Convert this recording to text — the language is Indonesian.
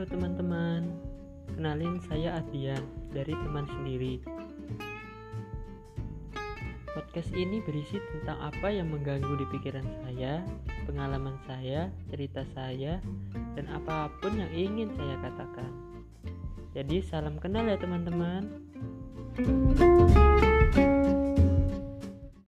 halo teman-teman Kenalin saya Adian dari teman sendiri. Podcast ini berisi tentang apa yang mengganggu di pikiran saya, pengalaman saya, cerita saya, dan apa pun yang ingin saya katakan. Jadi salam kenal ya teman-teman.